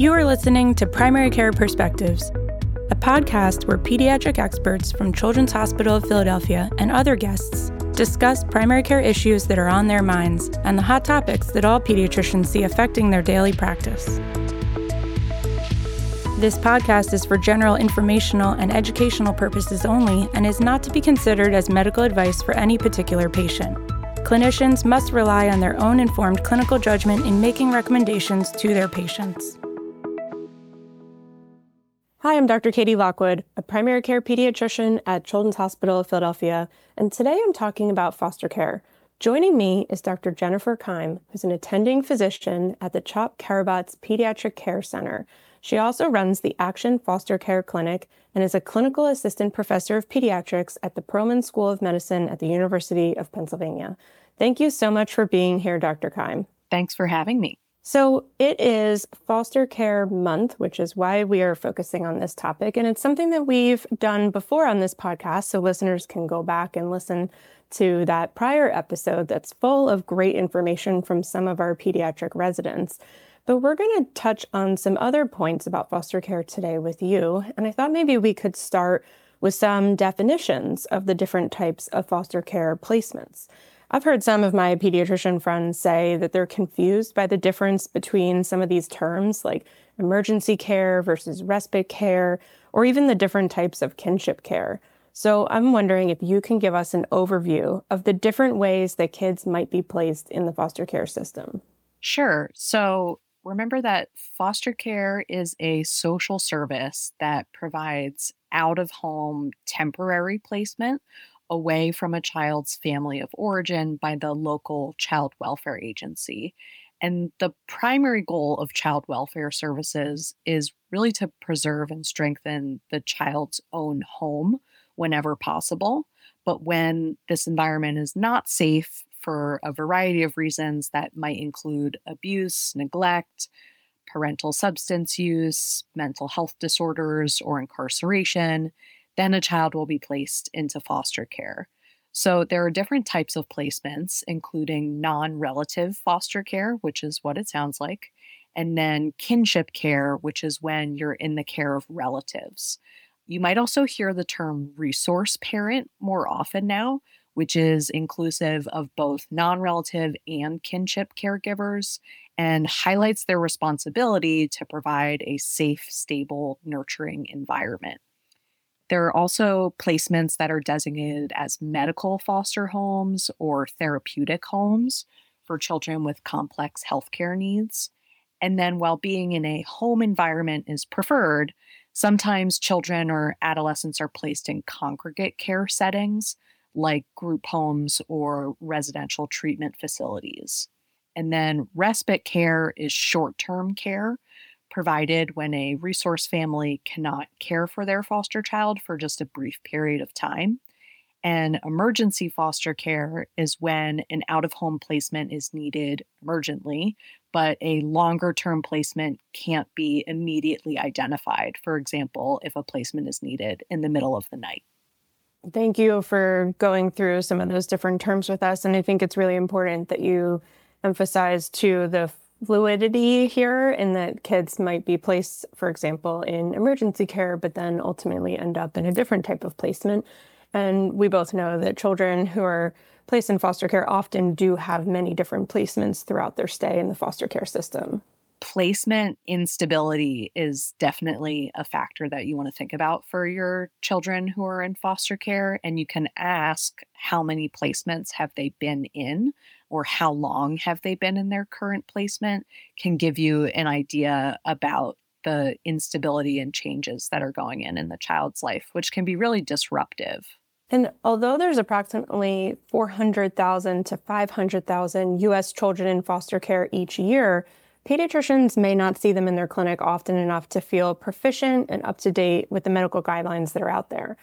You are listening to Primary Care Perspectives, a podcast where pediatric experts from Children's Hospital of Philadelphia and other guests discuss primary care issues that are on their minds and the hot topics that all pediatricians see affecting their daily practice. This podcast is for general informational and educational purposes only and is not to be considered as medical advice for any particular patient. Clinicians must rely on their own informed clinical judgment in making recommendations to their patients. Hi, I'm Dr. Katie Lockwood, a primary care pediatrician at Children's Hospital of Philadelphia, and today I'm talking about foster care. Joining me is Dr. Jennifer Keim, who's an attending physician at the CHOP Karabots Pediatric Care Center. She also runs the Action Foster Care Clinic and is a clinical assistant professor of pediatrics at the Perelman School of Medicine at the University of Pennsylvania. Thank you so much for being here, Dr. Keim. Thanks for having me. So, it is Foster Care Month, which is why we are focusing on this topic. And it's something that we've done before on this podcast, so listeners can go back and listen to that prior episode that's full of great information from some of our pediatric residents. But we're going to touch on some other points about foster care today with you. And I thought maybe we could start with some definitions of the different types of foster care placements. I've heard some of my pediatrician friends say that they're confused by the difference between some of these terms, like emergency care versus respite care, or even the different types of kinship care. So I'm wondering if you can give us an overview of the different ways that kids might be placed in the foster care system. Sure. So remember that foster care is a social service that provides out of home temporary placement away from a child's family of origin by the local child welfare agency. And the primary goal of child welfare services is really to preserve and strengthen the child's own home whenever possible. But when this environment is not safe for a variety of reasons that might include abuse, neglect, parental substance use, mental health disorders, or incarceration, then a child will be placed into foster care. So there are different types of placements, including non relative foster care, which is what it sounds like, and then kinship care, which is when you're in the care of relatives. You might also hear the term resource parent more often now, which is inclusive of both non relative and kinship caregivers and highlights their responsibility to provide a safe, stable, nurturing environment. There are also placements that are designated as medical foster homes or therapeutic homes for children with complex healthcare needs. And then, while being in a home environment is preferred, sometimes children or adolescents are placed in congregate care settings like group homes or residential treatment facilities. And then, respite care is short term care provided when a resource family cannot care for their foster child for just a brief period of time. And emergency foster care is when an out of home placement is needed emergently, but a longer term placement can't be immediately identified. For example, if a placement is needed in the middle of the night. Thank you for going through some of those different terms with us. And I think it's really important that you emphasize to the fluidity here in that kids might be placed, for example, in emergency care, but then ultimately end up in a different type of placement. And we both know that children who are placed in foster care often do have many different placements throughout their stay in the foster care system. Placement instability is definitely a factor that you want to think about for your children who are in foster care. And you can ask how many placements have they been in or how long have they been in their current placement can give you an idea about the instability and changes that are going in in the child's life, which can be really disruptive. And although there's approximately 400,000 to 500,000 US children in foster care each year, pediatricians may not see them in their clinic often enough to feel proficient and up to date with the medical guidelines that are out there.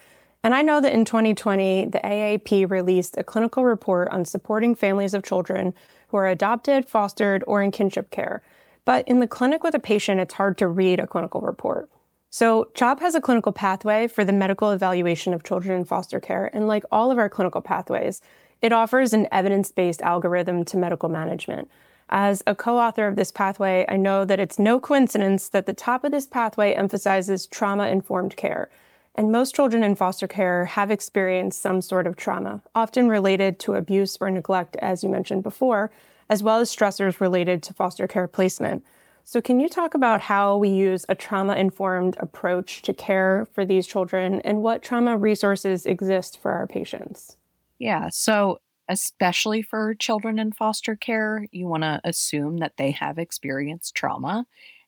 And I know that in 2020, the AAP released a clinical report on supporting families of children who are adopted, fostered, or in kinship care. But in the clinic with a patient, it's hard to read a clinical report. So, CHOP has a clinical pathway for the medical evaluation of children in foster care. And like all of our clinical pathways, it offers an evidence based algorithm to medical management. As a co author of this pathway, I know that it's no coincidence that the top of this pathway emphasizes trauma informed care. And most children in foster care have experienced some sort of trauma, often related to abuse or neglect, as you mentioned before, as well as stressors related to foster care placement. So, can you talk about how we use a trauma informed approach to care for these children and what trauma resources exist for our patients? Yeah. So, especially for children in foster care, you want to assume that they have experienced trauma.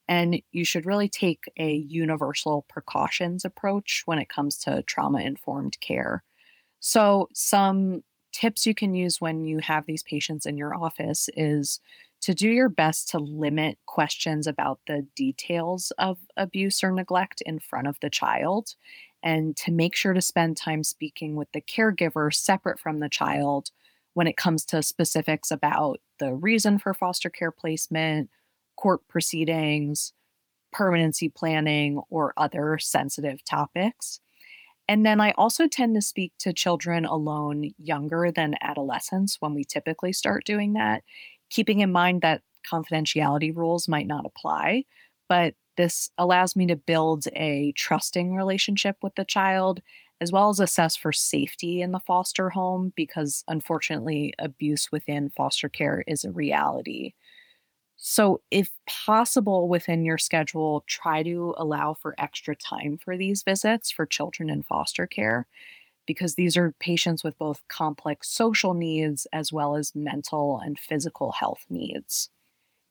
And you should really take a universal precautions approach when it comes to trauma informed care. So, some tips you can use when you have these patients in your office is to do your best to limit questions about the details of abuse or neglect in front of the child and to make sure to spend time speaking with the caregiver separate from the child when it comes to specifics about the reason for foster care placement, court proceedings, permanency planning, or other sensitive topics. And then I also tend to speak to children alone younger than adolescents when we typically start doing that, keeping in mind that confidentiality rules might not apply, but this allows me to build a trusting relationship with the child as well as assess for safety in the foster home because unfortunately abuse within foster care is a reality. So, if possible within your schedule, try to allow for extra time for these visits for children in foster care because these are patients with both complex social needs as well as mental and physical health needs.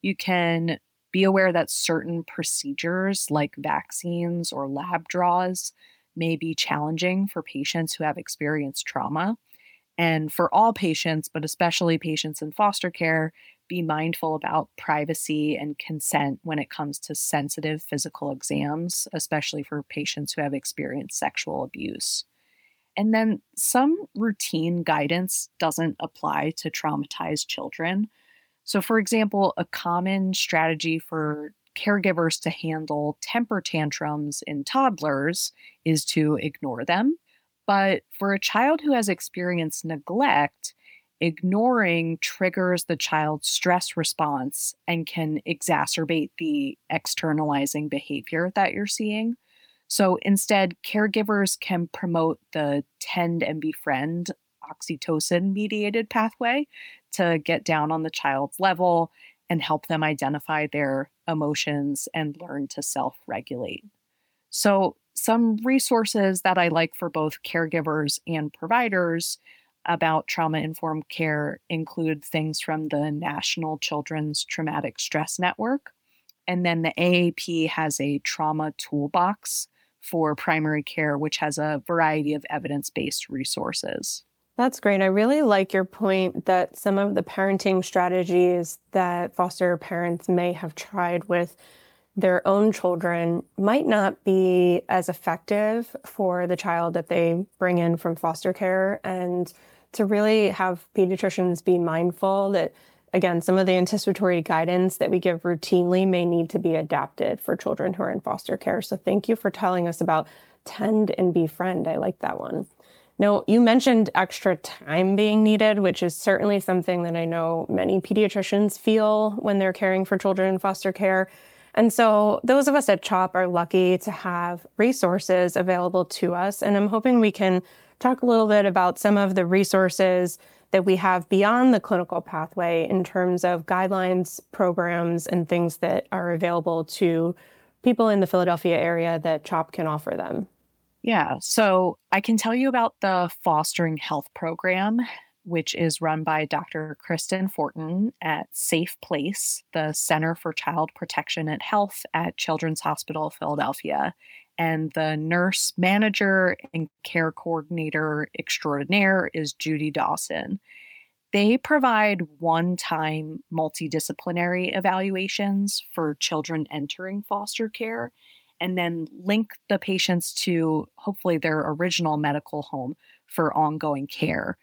You can be aware that certain procedures like vaccines or lab draws may be challenging for patients who have experienced trauma. And for all patients, but especially patients in foster care, be mindful about privacy and consent when it comes to sensitive physical exams, especially for patients who have experienced sexual abuse. And then some routine guidance doesn't apply to traumatized children. So, for example, a common strategy for caregivers to handle temper tantrums in toddlers is to ignore them. But for a child who has experienced neglect, ignoring triggers the child's stress response and can exacerbate the externalizing behavior that you're seeing. So instead, caregivers can promote the tend and befriend oxytocin mediated pathway to get down on the child's level and help them identify their emotions and learn to self regulate. So, some resources that I like for both caregivers and providers about trauma informed care include things from the National Children's Traumatic Stress Network. And then the AAP has a trauma toolbox for primary care, which has a variety of evidence based resources. That's great. I really like your point that some of the parenting strategies that foster parents may have tried with their own children might not be as effective for the child that they bring in from foster care. And to really have pediatricians be mindful that again, some of the anticipatory guidance that we give routinely may need to be adapted for children who are in foster care. So thank you for telling us about tend and befriend. I like that one. Now, you mentioned extra time being needed, which is certainly something that I know many pediatricians feel when they're caring for children in foster care. And so, those of us at CHOP are lucky to have resources available to us. And I'm hoping we can talk a little bit about some of the resources that we have beyond the clinical pathway in terms of guidelines, programs, and things that are available to people in the Philadelphia area that CHOP can offer them? Yeah, so I can tell you about the Fostering Health Program, which is run by Dr. Kristen Fortin at Safe Place, the Center for Child Protection and Health at Children's Hospital Philadelphia and the nurse manager and care coordinator extraordinaire is Judy Dawson. They provide one time multidisciplinary evaluations for children entering foster care and then link the patients to hopefully their original medical home for ongoing care.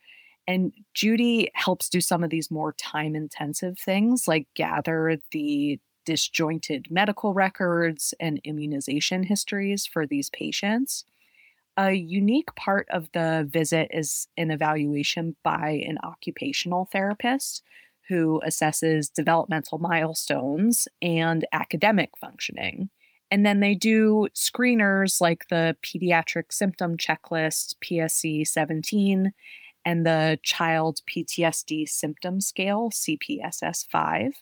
And Judy helps do some of these more time intensive things like gather the disjointed medical records and immunization histories for these patients. A unique part of the visit is an evaluation by an occupational therapist who assesses developmental milestones and academic functioning. And then they do screeners like the Pediatric Symptom Checklist, PSC 17, and the Child PTSD Symptom Scale, CPSS 5.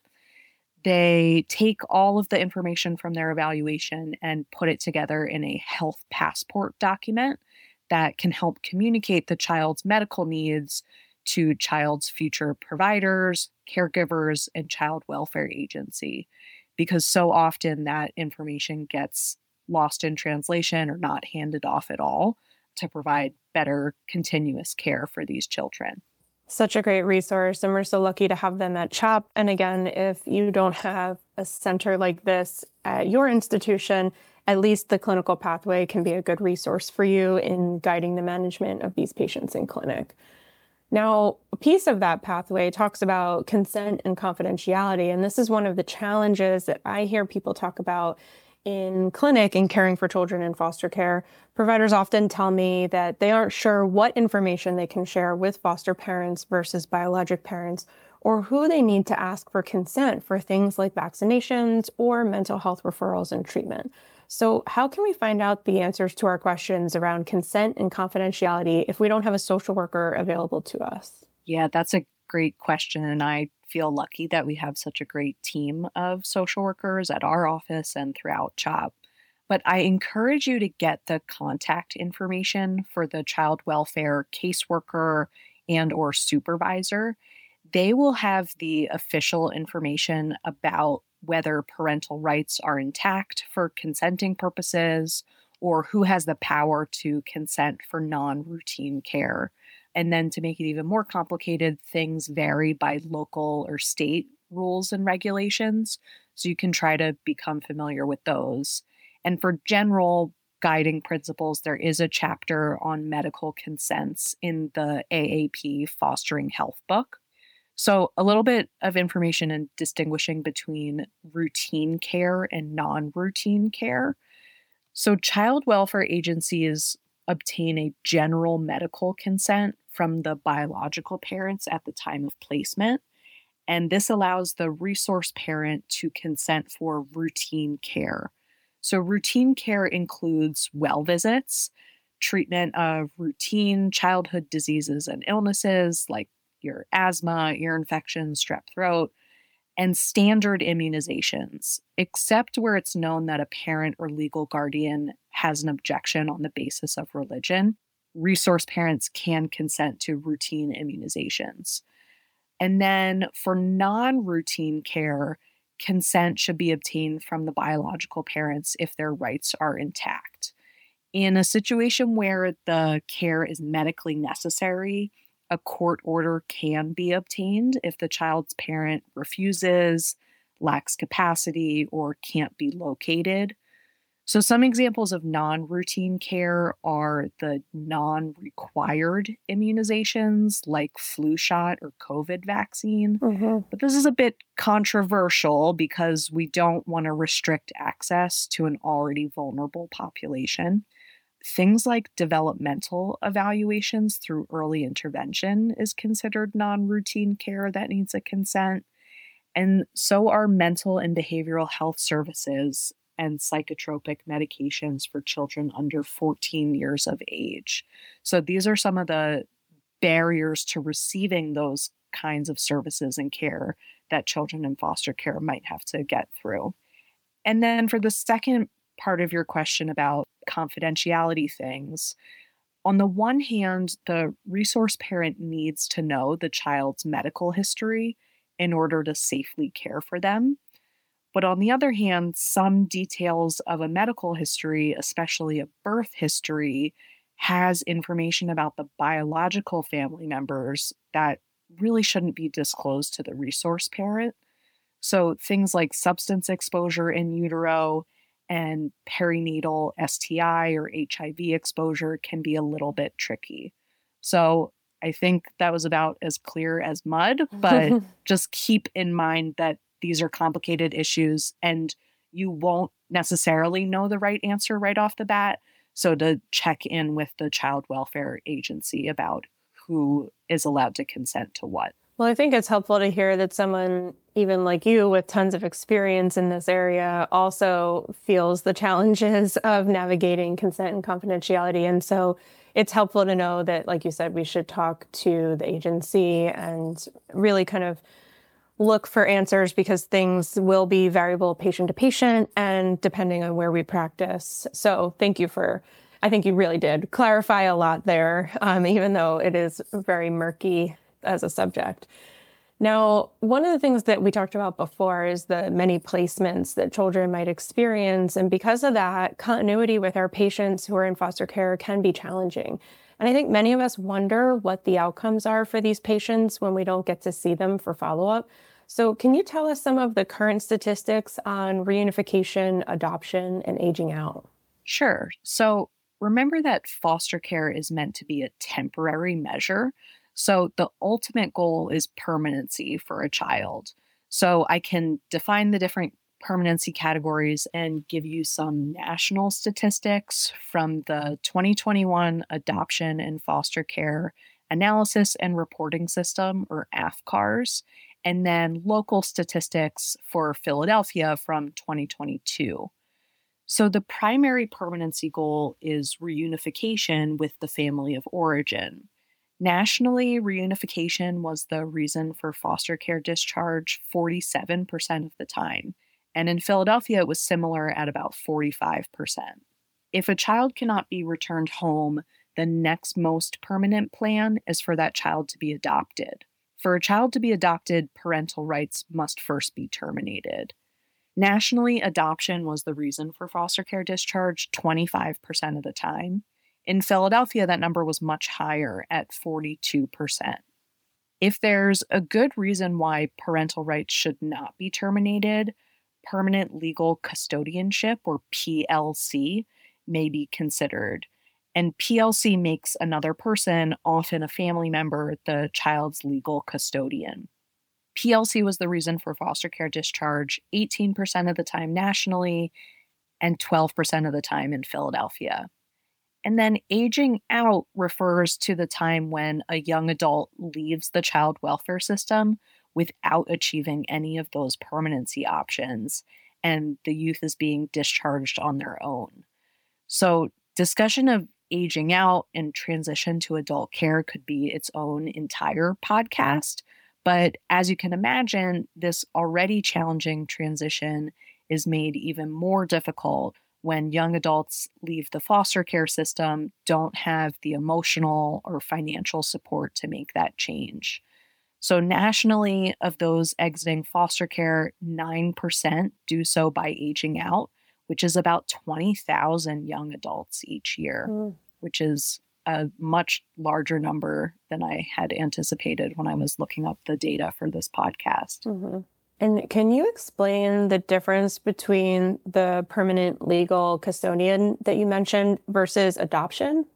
They take all of the information from their evaluation and put it together in a health passport document that can help communicate the child's medical needs to child's future providers, caregivers, and child welfare agency. Because so often that information gets lost in translation or not handed off at all to provide better continuous care for these children. Such a great resource, and we're so lucky to have them at CHOP. And again, if you don't have a center like this at your institution, at least the clinical pathway can be a good resource for you in guiding the management of these patients in clinic. Now, a piece of that pathway talks about consent and confidentiality. And this is one of the challenges that I hear people talk about in clinic in caring for children in foster care. Providers often tell me that they aren't sure what information they can share with foster parents versus biologic parents, or who they need to ask for consent for things like vaccinations or mental health referrals and treatment. So, how can we find out the answers to our questions around consent and confidentiality if we don't have a social worker available to us? Yeah, that's a great question. And I feel lucky that we have such a great team of social workers at our office and throughout CHOP. But I encourage you to get the contact information for the child welfare caseworker and or supervisor. They will have the official information about whether parental rights are intact for consenting purposes or who has the power to consent for non routine care. And then to make it even more complicated, things vary by local or state rules and regulations. So you can try to become familiar with those. And for general guiding principles, there is a chapter on medical consents in the AAP Fostering Health book. So, a little bit of information in distinguishing between routine care and non routine care. So, child welfare agencies obtain a general medical consent from the biological parents at the time of placement. And this allows the resource parent to consent for routine care. So, routine care includes well visits, treatment of routine childhood diseases and illnesses like your asthma, ear infections, strep throat, and standard immunizations, except where it's known that a parent or legal guardian has an objection on the basis of religion. Resource parents can consent to routine immunizations. And then for non routine care, consent should be obtained from the biological parents if their rights are intact. In a situation where the care is medically necessary, a court order can be obtained if the child's parent refuses, lacks capacity, or can't be located. So, some examples of non routine care are the non required immunizations like flu shot or COVID vaccine. Mm-hmm. But this is a bit controversial because we don't want to restrict access to an already vulnerable population. Things like developmental evaluations through early intervention is considered non routine care that needs a consent. And so are mental and behavioral health services and psychotropic medications for children under 14 years of age. So these are some of the barriers to receiving those kinds of services and care that children in foster care might have to get through. And then for the second part of your question about confidentiality things. On the one hand, the resource parent needs to know the child's medical history in order to safely care for them. But on the other hand, some details of a medical history, especially a birth history, has information about the biological family members that really shouldn't be disclosed to the resource parent. So things like substance exposure in utero and perinatal STI or HIV exposure can be a little bit tricky. So I think that was about as clear as mud, but just keep in mind that these are complicated issues and you won't necessarily know the right answer right off the bat. So to check in with the child welfare agency about who is allowed to consent to what. Well, I think it's helpful to hear that someone, even like you, with tons of experience in this area, also feels the challenges of navigating consent and confidentiality. And so it's helpful to know that, like you said, we should talk to the agency and really kind of look for answers because things will be variable patient to patient and depending on where we practice. So thank you for I think you really did clarify a lot there, um, even though it is very murky as a subject. Now, one of the things that we talked about before is the many placements that children might experience. And because of that, continuity with our patients who are in foster care can be challenging. And I think many of us wonder what the outcomes are for these patients when we don't get to see them for follow up. So, can you tell us some of the current statistics on reunification, adoption, and aging out? Sure. So, remember that foster care is meant to be a temporary measure. So the ultimate goal is permanency for a child. So I can define the different permanency categories and give you some national statistics from the 2021 Adoption and Foster Care Analysis and Reporting System, or AFCARS, and then local statistics for Philadelphia from 2022. So, the primary permanency goal is reunification with the family of origin. Nationally, reunification was the reason for foster care discharge 47% of the time, and in Philadelphia, it was similar at about 45%. If a child cannot be returned home, the next most permanent plan is for that child to be adopted. For a child to be adopted, parental rights must first be terminated. Nationally, adoption was the reason for foster care discharge 25% of the time. In Philadelphia, that number was much higher at 42%. If there's a good reason why parental rights should not be terminated, permanent legal custodianship, or PLC, may be considered. And PLC makes another person, often a family member, the child's legal custodian. PLC was the reason for foster care discharge 18% of the time nationally and 12% of the time in Philadelphia. And then aging out refers to the time when a young adult leaves the child welfare system without achieving any of those permanency options, and the youth is being discharged on their own. So, discussion of aging out and transition to adult care could be its own entire podcast. But as you can imagine, this already challenging transition is made even more difficult when young adults leave the foster care system, don't have the emotional or financial support to make that change. So, nationally, of those exiting foster care, 9% do so by aging out, which is about 20,000 young adults each year, mm. which is a much larger number than I had anticipated when I was looking up the data for this podcast. Mm-hmm. And can you explain the difference between the permanent legal custodian that you mentioned versus adoption?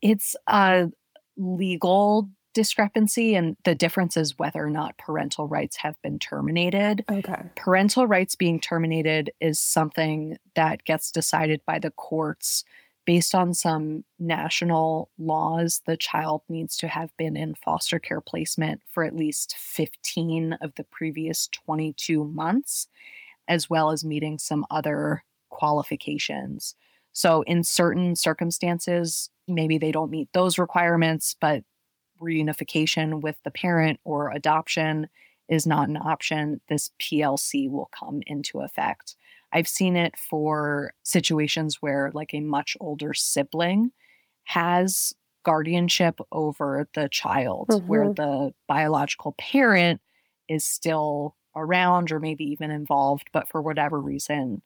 It's a legal discrepancy, and the difference is whether or not parental rights have been terminated. Okay. Parental rights being terminated is something that gets decided by the courts based on some national laws, the child needs to have been in foster care placement for at least 15 of the previous 22 months, as well as meeting some other qualifications. So, in certain circumstances, maybe they don't meet those requirements, but reunification with the parent or adoption is not an option. This PLC will come into effect. I've seen it for situations where, like, a much older sibling has guardianship over the child, mm-hmm. where the biological parent is still around or maybe even involved, but for whatever reason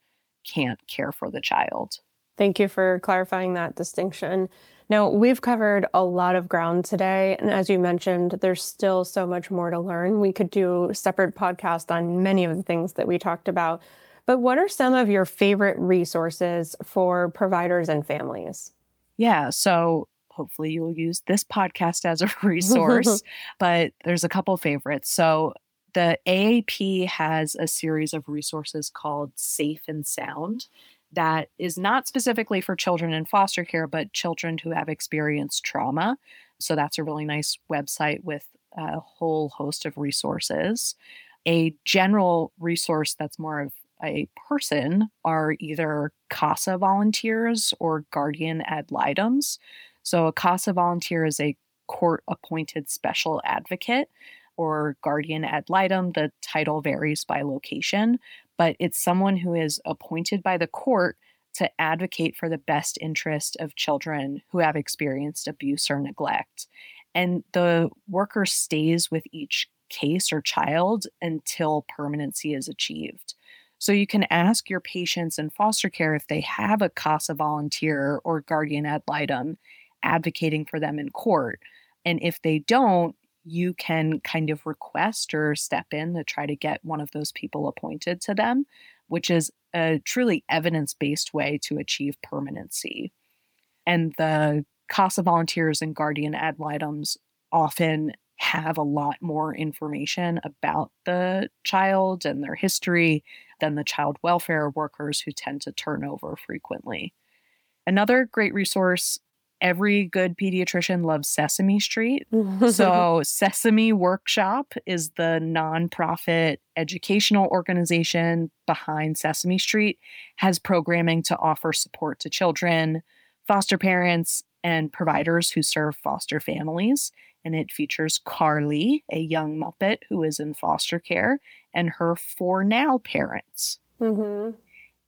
can't care for the child. Thank you for clarifying that distinction. Now, we've covered a lot of ground today. And as you mentioned, there's still so much more to learn. We could do separate podcast on many of the things that we talked about. But what are some of your favorite resources for providers and families? Yeah. So hopefully you'll use this podcast as a resource, but there's a couple favorites. So the AAP has a series of resources called Safe and Sound that is not specifically for children in foster care, but children who have experienced trauma. So that's a really nice website with a whole host of resources. A general resource that's more of a person are either CASA volunteers or guardian ad litems. So, a CASA volunteer is a court appointed special advocate or guardian ad litem. The title varies by location, but it's someone who is appointed by the court to advocate for the best interest of children who have experienced abuse or neglect. And the worker stays with each case or child until permanency is achieved. So you can ask your patients in foster care if they have a CASA volunteer or guardian ad litem advocating for them in court. And if they don't, you can kind of request or step in to try to get one of those people appointed to them, which is a truly evidence based way to achieve permanency. And the CASA volunteers and guardian ad litems often have a lot more information about the child and their history than the child welfare workers who tend to turn over frequently. Another great resource every good pediatrician loves Sesame Street. so, Sesame Workshop is the nonprofit educational organization behind Sesame Street, has programming to offer support to children, foster parents, and providers who serve foster families. And it features Karli, a young Muppet who is in foster care, and her four now parents. Mm-hmm.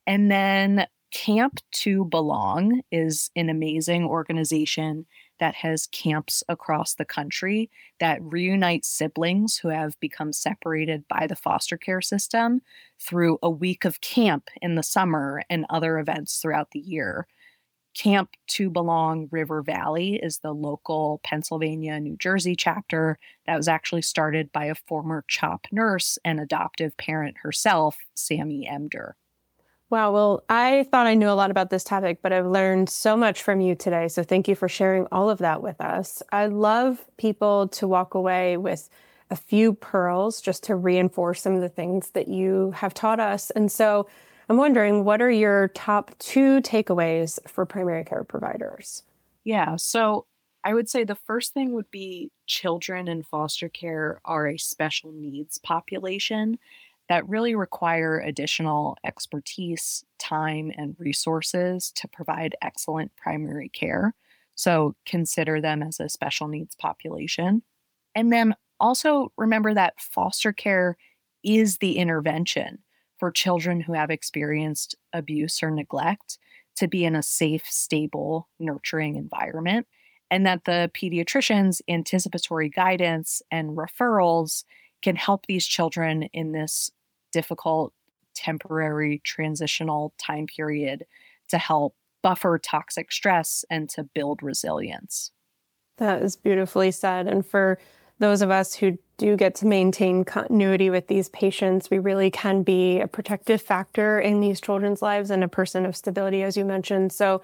And then Camp to Belong is an amazing organization that has camps across the country that reunite siblings who have become separated by the foster care system through a week of camp in the summer and other events throughout the year. Camp to Belong River Valley is the local Pennsylvania, New Jersey chapter that was actually started by a former CHOP nurse and adoptive parent herself, Sammy Emder. Wow. Well, I thought I knew a lot about this topic, but I've learned so much from you today. So thank you for sharing all of that with us. I love people to walk away with a few pearls just to reinforce some of the things that you have taught us. And so I'm wondering, what are your top two takeaways for primary care providers? Yeah. So I would say the first thing would be children in foster care are a special needs population that really require additional expertise, time, and resources to provide excellent primary care. So consider them as a special needs population. And then also remember that foster care is the intervention for children who have experienced abuse or neglect to be in a safe, stable, nurturing environment. And that the pediatrician's anticipatory guidance and referrals can help these children in this difficult temporary transitional time period to help buffer toxic stress and to build resilience. That is beautifully said. And for those of us who do get to maintain continuity with these patients, we really can be a protective factor in these children's lives and a person of stability, as you mentioned. So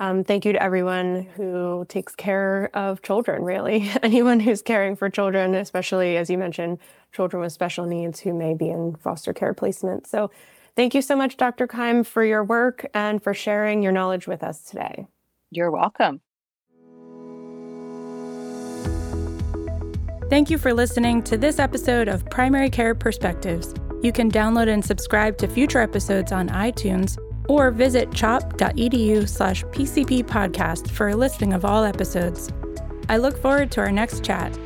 um, thank you to everyone who takes care of children, really. Anyone who's caring for children, especially as you mentioned, children with special needs who may be in foster care placement. So thank you so much, Dr. Keim, for your work and for sharing your knowledge with us today. You're welcome. Thank you for listening to this episode of Primary Care Perspectives. You can download and subscribe to future episodes on iTunes or visit chop.edu slash PCP podcast for a listing of all episodes. I look forward to our next chat.